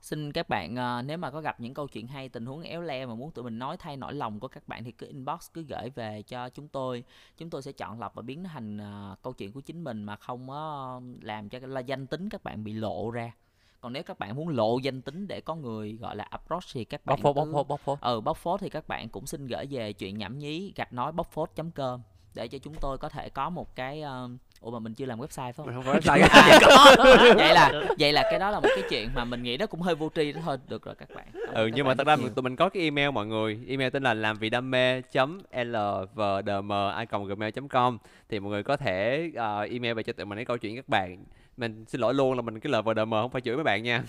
Xin các bạn ờ, nếu mà có gặp những câu chuyện hay tình huống éo le mà muốn tụi mình nói thay nỗi lòng của các bạn thì cứ inbox cứ gửi về cho chúng tôi. Chúng tôi sẽ chọn lọc và biến nó thành ờ, câu chuyện của chính mình mà không làm cho là danh tính các bạn bị lộ ra còn nếu các bạn muốn lộ danh tính để có người gọi là approach thì các bạn bóc phốt bóc cứ- phốt bóc phốt. Ừ bóc phốt thì các bạn cũng xin gửi về chuyện nhảm nhí gạch nói bóc phốt com để cho chúng tôi có thể có một cái um, ủa mà mình chưa làm website phải không? Mình không có website À, có. vậy là vậy là cái đó là một cái chuyện mà mình nghĩ nó cũng hơi vô tri đó thôi. Được rồi các bạn. Cảm ừ các nhưng mà bạn thật rất ra nhiều. tụi mình có cái email mọi người. Email tên là làm vì đam mê lvdm gmail com thì mọi người có thể ờ, email về cho tụi mình cái câu chuyện các bạn mình xin lỗi luôn là mình cái lvdm không phải chửi mấy bạn nha.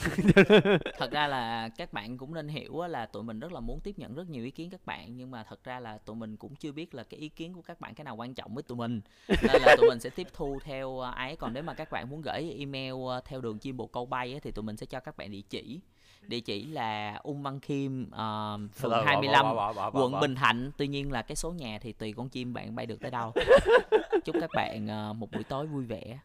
Thật ra là các bạn cũng nên hiểu là tụi mình rất là muốn tiếp nhận rất nhiều ý kiến các bạn nhưng mà thật ra là tụi mình cũng chưa biết là cái ý kiến của các bạn cái nào quan trọng với tụi mình. Nên là tụi mình sẽ tiếp thu theo ấy còn nếu mà các bạn muốn gửi email ờ, theo đường chim bồ câu bay á, thì tụi mình sẽ cho các bạn địa chỉ. Địa chỉ là ung văn khiêm ờ, phường bỏ, 25 bỏ, bỏ, bỏ, bỏ, quận bình thạnh. Tuy nhiên là cái số nhà thì tùy con chim bạn bay được tới đâu. Chúc các bạn ờ, một buổi tối vui vẻ